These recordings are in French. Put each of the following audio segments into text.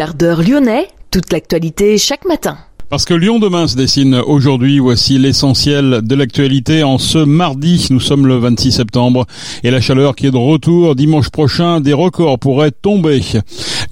Quart d'heure toute l'actualité chaque matin. Parce que Lyon demain se dessine aujourd'hui, voici l'essentiel de l'actualité en ce mardi, nous sommes le 26 septembre, et la chaleur qui est de retour dimanche prochain, des records pourraient tomber.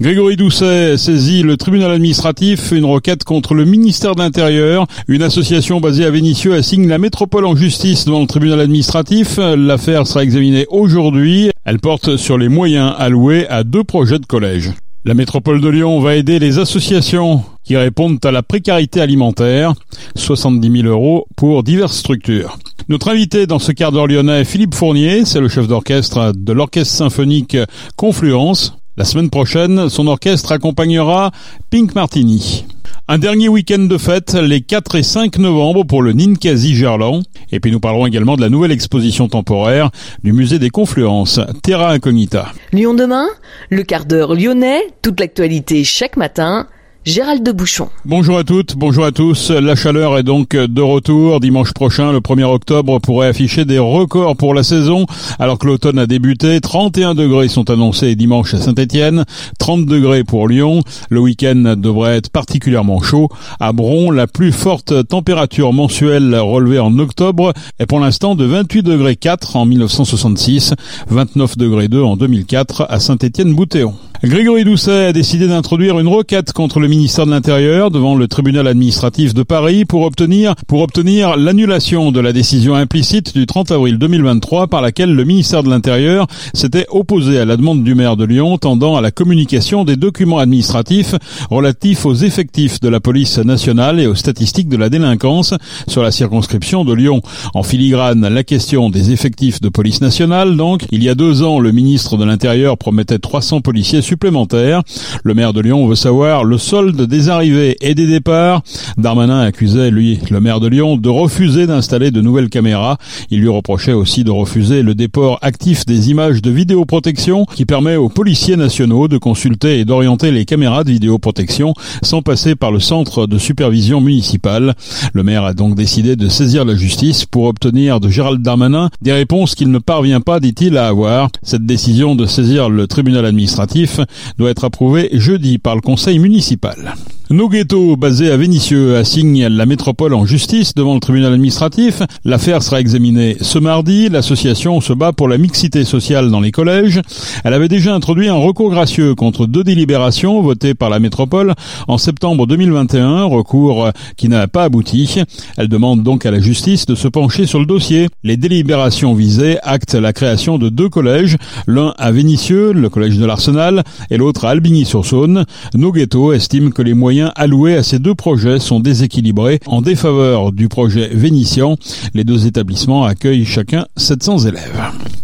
Grégory Doucet saisit le tribunal administratif, une requête contre le ministère de l'Intérieur, une association basée à Vénissieux assigne la métropole en justice devant le tribunal administratif, l'affaire sera examinée aujourd'hui, elle porte sur les moyens alloués à deux projets de collège. La métropole de Lyon va aider les associations qui répondent à la précarité alimentaire, 70 000 euros pour diverses structures. Notre invité dans ce quart d'heure lyonnais, Philippe Fournier, c'est le chef d'orchestre de l'orchestre symphonique Confluence. La semaine prochaine, son orchestre accompagnera Pink Martini. Un dernier week-end de fête les 4 et 5 novembre pour le Ninkasi Gerland. Et puis nous parlerons également de la nouvelle exposition temporaire du musée des Confluences, Terra Incognita. Lyon demain, le quart d'heure lyonnais, toute l'actualité chaque matin Gérald de Bouchon. Bonjour à toutes, bonjour à tous. La chaleur est donc de retour. Dimanche prochain, le 1er octobre, pourrait afficher des records pour la saison, alors que l'automne a débuté. 31 degrés sont annoncés dimanche à Saint-Etienne, 30 degrés pour Lyon. Le week-end devrait être particulièrement chaud. À Bron, la plus forte température mensuelle relevée en octobre est pour l'instant de 28 degrés 4 en 1966, 29 degrés 2 en 2004 à Saint-Etienne-Boutéon. Grégory Doucet a décidé d'introduire une requête contre le ministère de l'Intérieur devant le tribunal administratif de Paris pour obtenir, pour obtenir l'annulation de la décision implicite du 30 avril 2023 par laquelle le ministère de l'Intérieur s'était opposé à la demande du maire de Lyon tendant à la communication des documents administratifs relatifs aux effectifs de la police nationale et aux statistiques de la délinquance sur la circonscription de Lyon. En filigrane, la question des effectifs de police nationale, donc, il y a deux ans, le ministre de l'Intérieur promettait 300 policiers supplémentaires. Le maire de Lyon veut savoir le des arrivées et des départs. Darmanin accusait, lui, le maire de Lyon, de refuser d'installer de nouvelles caméras. Il lui reprochait aussi de refuser le déport actif des images de vidéoprotection qui permet aux policiers nationaux de consulter et d'orienter les caméras de vidéoprotection sans passer par le centre de supervision municipale. Le maire a donc décidé de saisir la justice pour obtenir de Gérald Darmanin des réponses qu'il ne parvient pas, dit-il, à avoir. Cette décision de saisir le tribunal administratif doit être approuvé jeudi par le conseil municipal. espalda. Noghetto, basé à Vénissieux, assigne la métropole en justice devant le tribunal administratif. L'affaire sera examinée ce mardi. L'association se bat pour la mixité sociale dans les collèges. Elle avait déjà introduit un recours gracieux contre deux délibérations votées par la métropole en septembre 2021, recours qui n'a pas abouti. Elle demande donc à la justice de se pencher sur le dossier. Les délibérations visées actent la création de deux collèges, l'un à Vénissieux, le collège de l'Arsenal, et l'autre à Albigny-sur-Saône. Noghetto estime que les moyens alloués à ces deux projets sont déséquilibrés en défaveur du projet vénitien. Les deux établissements accueillent chacun 700 élèves.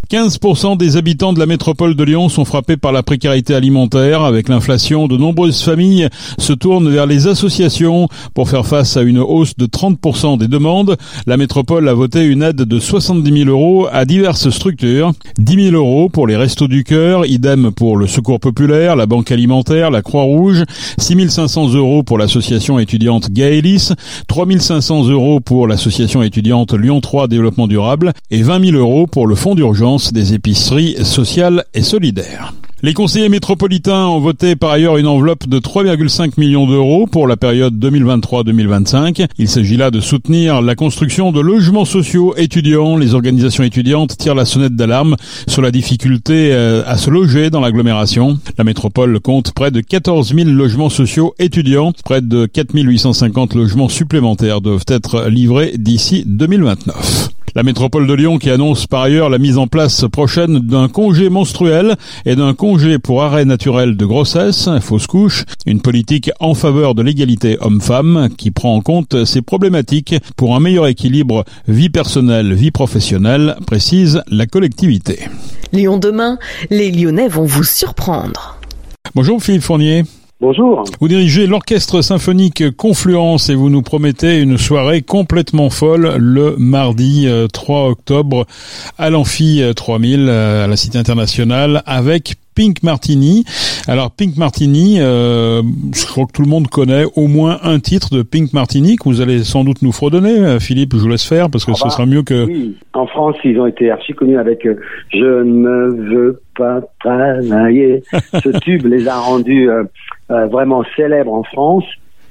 15% des habitants de la métropole de Lyon sont frappés par la précarité alimentaire. Avec l'inflation, de nombreuses familles se tournent vers les associations pour faire face à une hausse de 30% des demandes. La métropole a voté une aide de 70 000 euros à diverses structures. 10 000 euros pour les Restos du Cœur, idem pour le Secours Populaire, la Banque Alimentaire, la Croix-Rouge, 6 500 euros pour l'association étudiante Gaëlis, 3 500 euros pour l'association étudiante Lyon 3 Développement Durable et 20 000 euros pour le Fonds d'urgence des épiceries sociales et solidaires. Les conseillers métropolitains ont voté par ailleurs une enveloppe de 3,5 millions d'euros pour la période 2023-2025. Il s'agit là de soutenir la construction de logements sociaux étudiants. Les organisations étudiantes tirent la sonnette d'alarme sur la difficulté euh, à se loger dans l'agglomération. La métropole compte près de 14 000 logements sociaux étudiants. Près de 4 850 logements supplémentaires doivent être livrés d'ici 2029. La métropole de Lyon qui annonce par ailleurs la mise en place prochaine d'un congé menstruel et d'un congé pour arrêt naturel de grossesse, fausse couche, une politique en faveur de l'égalité homme-femme qui prend en compte ces problématiques pour un meilleur équilibre vie personnelle, vie professionnelle, précise la collectivité. Lyon demain, les Lyonnais vont vous surprendre. Bonjour Philippe Fournier. Bonjour. Vous dirigez l'orchestre symphonique Confluence et vous nous promettez une soirée complètement folle le mardi 3 euh, octobre à l'Amphi 3000 euh, euh, à la Cité internationale avec Pink Martini. Alors Pink Martini, euh, je crois que tout le monde connaît au moins un titre de Pink Martini que vous allez sans doute nous fredonner. Euh, Philippe, je vous laisse faire parce que Ah ce bah, sera mieux que. Oui, en France, ils ont été archi connus avec euh, Je ne veux pas travailler. Ce tube les a rendus euh, euh, vraiment célèbres en France.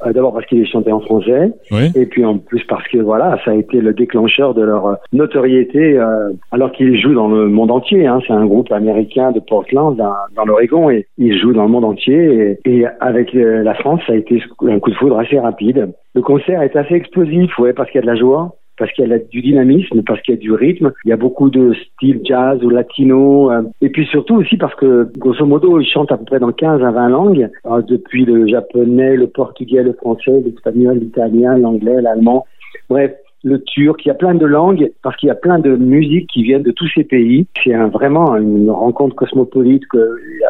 Euh, D'abord parce qu'il est chanté en français, Oui. et puis en plus parce que voilà, ça a été le déclencheur de leur euh, notoriété, euh, alors qu'ils jouent dans le monde entier. Hein. C'est un groupe américain de Portland, dans, dans l'Oregon, et ils jouent dans le monde entier. Et, et avec euh, la France, ça a été un coup de foudre assez rapide. Le concert est assez explosif, ouais, parce qu'il y a de la joie parce qu'il y a du dynamisme, parce qu'il y a du rythme. Il y a beaucoup de style jazz ou latino. euh, et puis surtout aussi parce que, grosso modo, ils chantent à peu près dans 15 à 20 langues, euh, depuis le japonais, le portugais, le français, l'espagnol, l'italien, l'anglais, l'allemand. Bref, le turc, il y a plein de langues parce qu'il y a plein de musiques qui viennent de tous ces pays. C'est vraiment une rencontre cosmopolite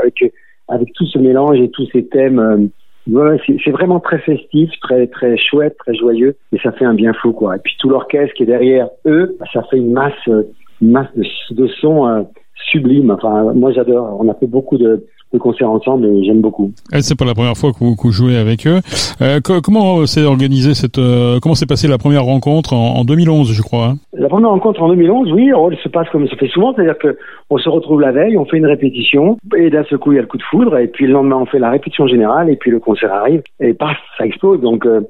avec, avec tout ce mélange et tous ces thèmes. C'est vraiment très festif, très très chouette, très joyeux, et ça fait un bien fou quoi. Et puis tout l'orchestre qui est derrière eux, bah, ça fait une masse, euh, une masse de, de sons euh, sublimes. Enfin, moi j'adore. On a fait beaucoup de, de concerts ensemble et j'aime beaucoup. Eh, C'est pas la première fois que vous, que vous jouez avec eux. Euh, co- comment s'est organisé cette euh, comment s'est passée la première rencontre en, en 2011, je crois. hein? La première rencontre en 2011, oui, oh, elle se passe comme ça fait souvent, c'est-à-dire que on se retrouve la veille, on fait une répétition, et d'un seul coup il y a le coup de foudre, et puis le lendemain on fait la répétition générale, et puis le concert arrive, et paf, ça explose. Donc euh,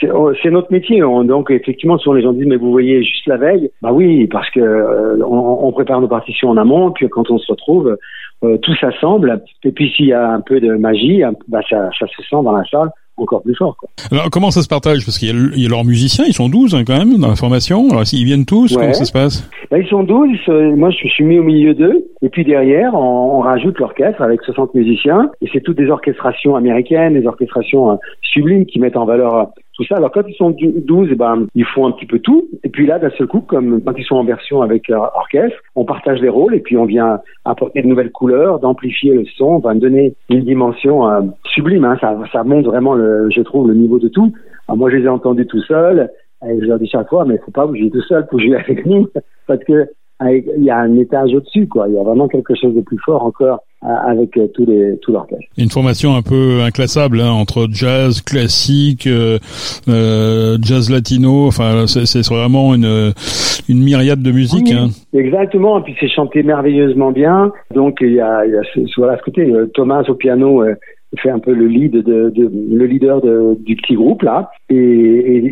c'est oh, c'est notre métier. On- donc effectivement, souvent les gens disent mais vous voyez juste la veille, bah oui, parce que euh, on, on prépare nos partitions en amont, puis quand on se retrouve, euh, tout s'assemble, et puis s'il y a un peu de magie, bah ça, ça se sent dans la salle encore plus fort. Quoi. Alors comment ça se partage? Parce qu'il y, y a leurs musiciens, ils sont 12 hein, quand même dans la formation. Alors ils viennent tous, Ouais. comment ça se passe? Bah, ils sont 12, ils se- moi je suis mis au milieu d'eux, et puis derrière on, on rajoute l'orchestre avec 60 musiciens, et c'est toutes des orchestrations américaines, des orchestrations euh, sublimes qui mettent en valeur euh, tout ça. Alors quand ils sont du- 12, eh ben, ils font un petit peu tout, et puis là d'un seul coup, comme quand ils sont en version avec leur orchestre, on partage les rôles, et puis on vient apporter de nouvelles couleurs, d'amplifier le son, on va donner une dimension euh, sublime, hein. ça, ça montre vraiment, le, je trouve, le niveau de tout. Alors, moi je les ai entendus tout seuls, et je leur dis chaque fois, mais faut pas bouger tout seul pour jouer avec nous, parce que il y a un étage au-dessus, quoi. Il y a vraiment quelque chose de plus fort encore euh, avec euh, tous les tout l'orchestre. Une formation un peu inclassable hein, entre jazz classique, euh, euh, jazz latino. Enfin, c'est vraiment une une myriade de musique. Oui, hein. Exactement, et puis c'est chanté merveilleusement bien. Donc il y a, il y a ce, voilà ce côté. euh, Thomas au piano euh, fait un peu le lead de, de le leader de, du petit groupe là, et,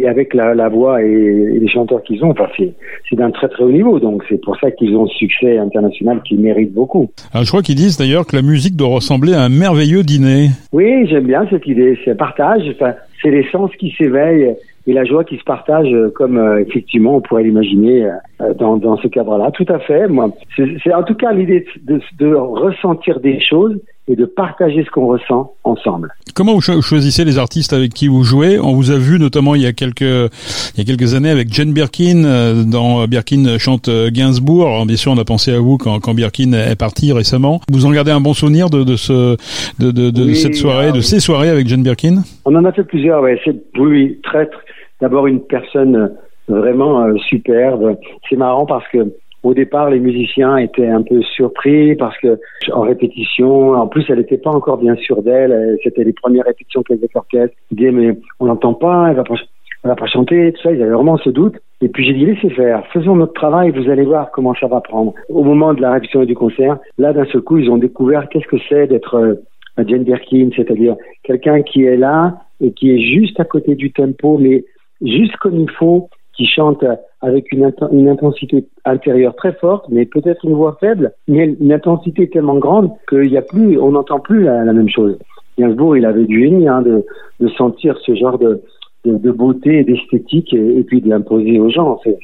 et avec la, la voix et, et les chanteurs qu'ils ont, enfin c'est c'est d'un très très haut niveau. Donc c'est pour ça qu'ils ont ce succès international qu'ils méritent beaucoup. Alors, je crois qu'ils disent d'ailleurs que la musique doit ressembler à un merveilleux dîner. Oui, j'aime bien cette idée. C'est un partage. Enfin, c'est l'essence qui s'éveille et la joie qui se partage, comme euh, effectivement on pourrait l'imaginer euh, dans, dans ce cadre-là. Tout à fait. Moi, c'est c'est en tout cas l'idée de, de ressentir des choses et de partager ce qu'on ressent ensemble. Comment vous cho- choisissez les artistes avec qui vous jouez? On vous a vu notamment il y a quelques il y a quelques années avec Jane Birkin euh, dans Birkin chante euh, Gainsbourg. Alors, bien sûr, on a pensé à vous quand, quand Birkin est parti récemment. Vous en gardez un bon souvenir de, de ce de, de, de Oui, cette soirée, ah de ces soirées avec Jane Birkin? On en a fait plusieurs. Ouais, c'est oui, oui, très, très- D'abord une personne euh, vraiment euh, superbe. C'est marrant parce que au départ, les musiciens étaient un peu surpris parce que en répétition, en plus, elle n'était pas encore bien sûre d'elle. Euh, C'était les premières répétitions qu'elle faisait avec l'orchestre. Ils disaient mais on l'entend pas, elle va pas, va pas chanter, tout ça. Ils avaient vraiment ce doute. Et puis j'ai dit laissez faire, faisons notre travail, vous allez voir comment ça va prendre. Au moment de la répétition et du concert, là d'un seul coup, ils ont découvert qu'est-ce que c'est d'être euh, un Jane Birkin, c'est-à-dire quelqu'un qui est là et qui est juste à côté du tempo, mais juste comme il faut, qui chante avec une, inten- une intensité intérieure très forte, mais peut-être une voix faible, mais une intensité tellement grande qu'il y a plus, on n'entend plus la, même chose. Gainsbourg, il avait du génie hein, de, de sentir ce genre de, de, de beauté d'esthétique et, puis de l'imposer aux gens. C'est-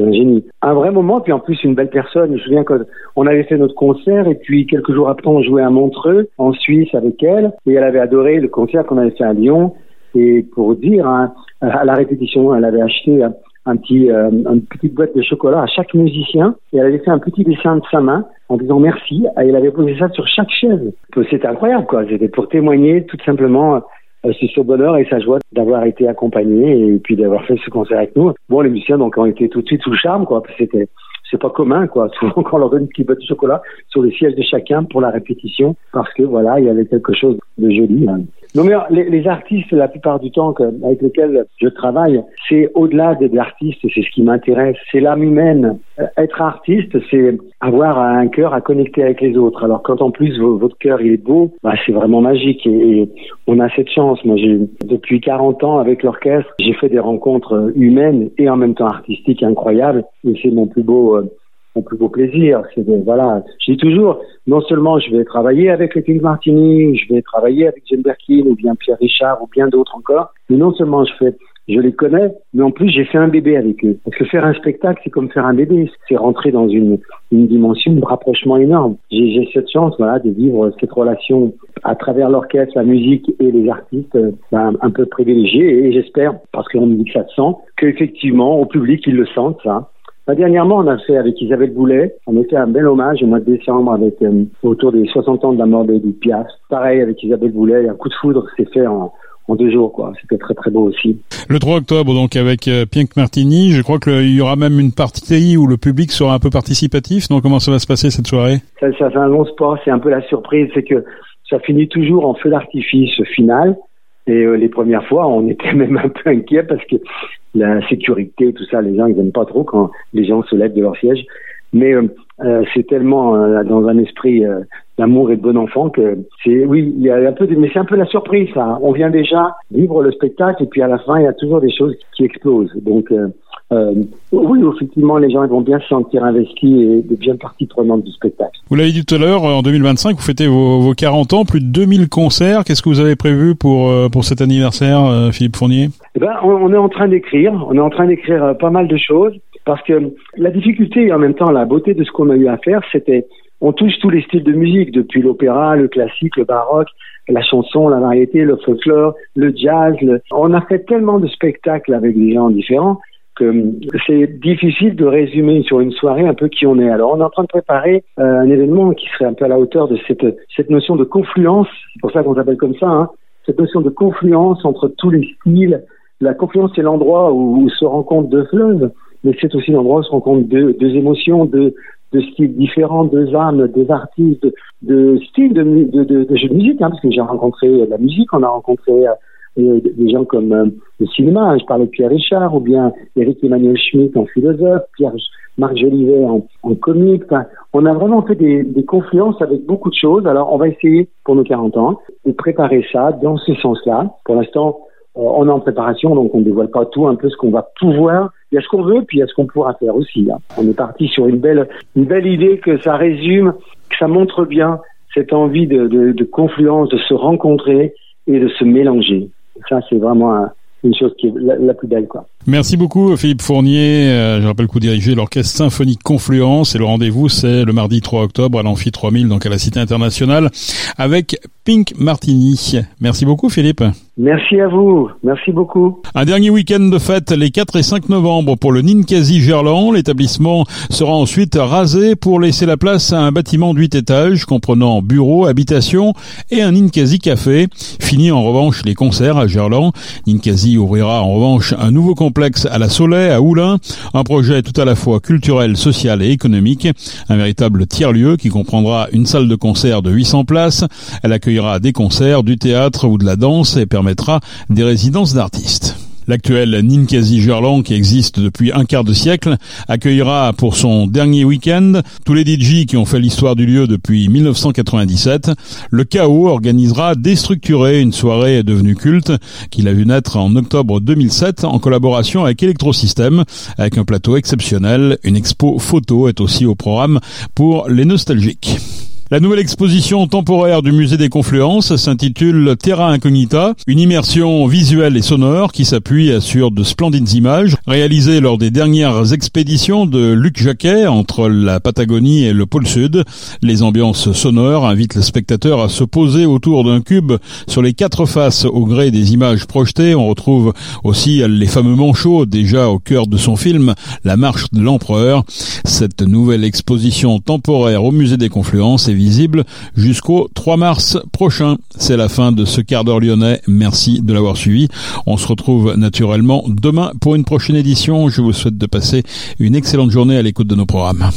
un génie. Un vrai moment, puis en plus une belle personne. Je me souviens quand on avait fait notre concert et puis quelques jours après on jouait à Montreux, en Suisse avec elle, et elle avait adoré le concert qu'on avait fait à Lyon. Et pour dire, hein, à la répétition, elle avait acheté un, petit, euh, une petite boîte de chocolat à chaque musicien et elle avait fait un petit dessin de sa main en disant merci et elle avait posé ça sur chaque chaise. C'était incroyable quoi. C'était pour témoigner tout simplement euh, ce bonheur et sa joie d'avoir été accompagné et puis d'avoir fait ce concert avec nous. Bon, les musiciens donc ont été tout de suite sous le charme, quoi. C'était c'est pas commun, quoi. Souvent, quand on leur donne une petite boîte de chocolat sur le siège de chacun pour la répétition, parce que voilà, il y avait quelque chose de joli. Hein. Non mais les, les, artistes, la plupart du temps que, avec lesquels je travaille, c'est au-delà des artistes, c'est ce qui m'intéresse, c'est l'âme humaine. Euh, être artiste, c'est avoir un cœur à connecter avec les autres. Alors quand en plus votre cœur il est beau, bah, c'est vraiment magique et, et, on a cette chance. Moi, j'ai depuis 40 ans avec l'orchestre, j'ai fait des rencontres humaines et en même temps artistiques incroyables. Et c'est mon plus beau euh, mon plus beau plaisir. C'est voilà, je dis toujours, non seulement je vais travailler avec le King Martini, je vais travailler avec Jane Birkin ou bien Pierre Richard ou bien d'autres encore, mais non seulement je les connais, mais en plus j'ai fait un bébé avec eux. Parce que faire un spectacle, c'est comme faire un bébé, c'est rentrer dans une, dimension de rapprochement énorme. J'ai cette chance, voilà, de vivre cette relation à travers l'orchestre, la musique et les artistes, ben, un peu privilégiés. Et j'espère, parce qu'on me dit que ça se sent, qu'effectivement au public ils le sentent ça. Bah, dernièrement, on a fait avec Isabelle Boulet, on a fait un bel hommage au mois de décembre avec euh, autour des 60 ans de la mort d'Edith Piaf. Pareil avec Isabelle Boulet, un coup de foudre s'est fait en, en deux jours, quoi. C'était très très beau aussi. Le 3 octobre, donc avec euh, Pink Martini, je crois qu'il y aura même une partie où le public sera un peu participatif. Donc comment ça va se passer cette soirée? Ça, ça fait un long sport, c'est un peu la surprise, c'est que ça finit toujours en feu d'artifice final. Et euh, les premières fois, on était même un peu inquiet parce que la sécurité, tout ça, les gens ils n'aiment pas trop quand les gens se lèvent de leur siège. Mais euh, euh c'est tellement dans un esprit d'amour et de bon enfant que c'est oui, il y a un peu, de, mais c'est un peu la surprise ça. On vient déjà vivre le spectacle et puis à la fin il y a toujours des choses qui explosent. Donc euh, oui, effectivement, les gens vont bien se sentir investis et bien partie prenante du spectacle. Vous l'avez dit tout à l'heure, en 2025, vous fêtez vos, vos 40 ans, plus de 2000 concerts. Qu'est-ce que vous avez prévu pour euh, pour cet anniversaire, euh, Philippe Fournier? Eh ben, on, est en train d'écrire. On est en train d'écrire euh, pas mal de choses parce que la difficulté et en même temps la beauté de ce qu'on a eu à faire, c'était on touche tous les styles de musique, depuis l'opéra, le classique, le baroque, la chanson, la variété, le folklore, le jazz. On a fait tellement de spectacles avec des gens différents c'est difficile de résumer sur une soirée un peu qui on est. Alors on est en train de préparer euh, un événement qui serait un peu à la hauteur de cette, notion de confluence, c'est pour ça qu'on s'appelle comme ça, hein, cette notion de confluence entre tous les styles. La confluence, c'est l'endroit où, se rencontrent deux fleuves, mais c'est aussi l'endroit où se rencontrent deux, émotions, deux, styles différents, deux âmes, deux artistes, de, styles de, de, de, de de musique, hein, parce que j'ai rencontré la musique, on a rencontré euh, des gens comme euh, le cinéma, je parlais de Pierre Richard, ou bien Eric Emmanuel Schmitt en philosophe, Pierre Marc Jolivet en, comique. on a vraiment fait des, confluences avec beaucoup de choses. Alors, on va essayer pour nos 40 ans de préparer ça dans ce sens-là. Pour l'instant, euh, on est en préparation, donc on ne dévoile pas tout, un peu ce qu'on va pouvoir. Il y a ce qu'on veut, puis il y a ce qu'on pourra faire aussi. On est parti sur une belle, idée que ça résume, que ça montre bien cette envie de confluence, de se rencontrer et de se mélanger ça, c'est vraiment une chose qui est la, plus belle, quoi. Merci beaucoup Philippe Fournier. Euh, je rappelle que vous dirigez l'orchestre symphonique Confluence et le rendez-vous c'est le mardi 3 octobre à l'Amphi 3000 donc à la Cité internationale avec Pink Martini. Merci beaucoup Philippe. Merci à vous, merci beaucoup. Un dernier week-end de fête les 4 et 5 novembre pour le Ninkasi Gerland. L'établissement sera ensuite rasé pour laisser la place à un bâtiment de 8 étages comprenant bureaux, habitations et un Ninkasi café. Fini en revanche les concerts à Gerland. Ninkasi ouvrira en revanche un nouveau complexe à la Soleil à Oulin. Un projet tout à la fois culturel, social et économique. Un véritable tiers-lieu qui comprendra une salle de concert de 800 places. Elle accueillera des concerts, du théâtre ou de la danse et permettra des résidences d'artistes. L'actuel Ninkasi Gerland, qui existe depuis un quart de siècle, accueillera pour son dernier week-end tous les DJ qui ont fait l'histoire du lieu depuis 1997. Le Chaos organisera Déstructuré, une soirée devenue culte qu'il a vu naître en octobre 2007 en collaboration avec Electrosystem, avec un plateau exceptionnel. Une expo photo est aussi au programme pour les nostalgiques. La nouvelle exposition temporaire du musée des Confluences s'intitule Terra Incognita, une immersion visuelle et sonore qui s'appuie sur de splendides images réalisées lors des dernières expéditions de Luc Jacquet entre la Patagonie et le pôle Sud. Les ambiances sonores invitent le spectateur à se poser autour d'un cube sur les quatre faces au gré des images projetées. On retrouve aussi les fameux manchots déjà au cœur de son film La marche de l'empereur. Cette nouvelle exposition temporaire au musée des Confluences visible jusqu'au 3 mars prochain. C'est la fin de ce quart d'heure lyonnais. Merci de l'avoir suivi. On se retrouve naturellement demain pour une prochaine édition. Je vous souhaite de passer une excellente journée à l'écoute de nos programmes.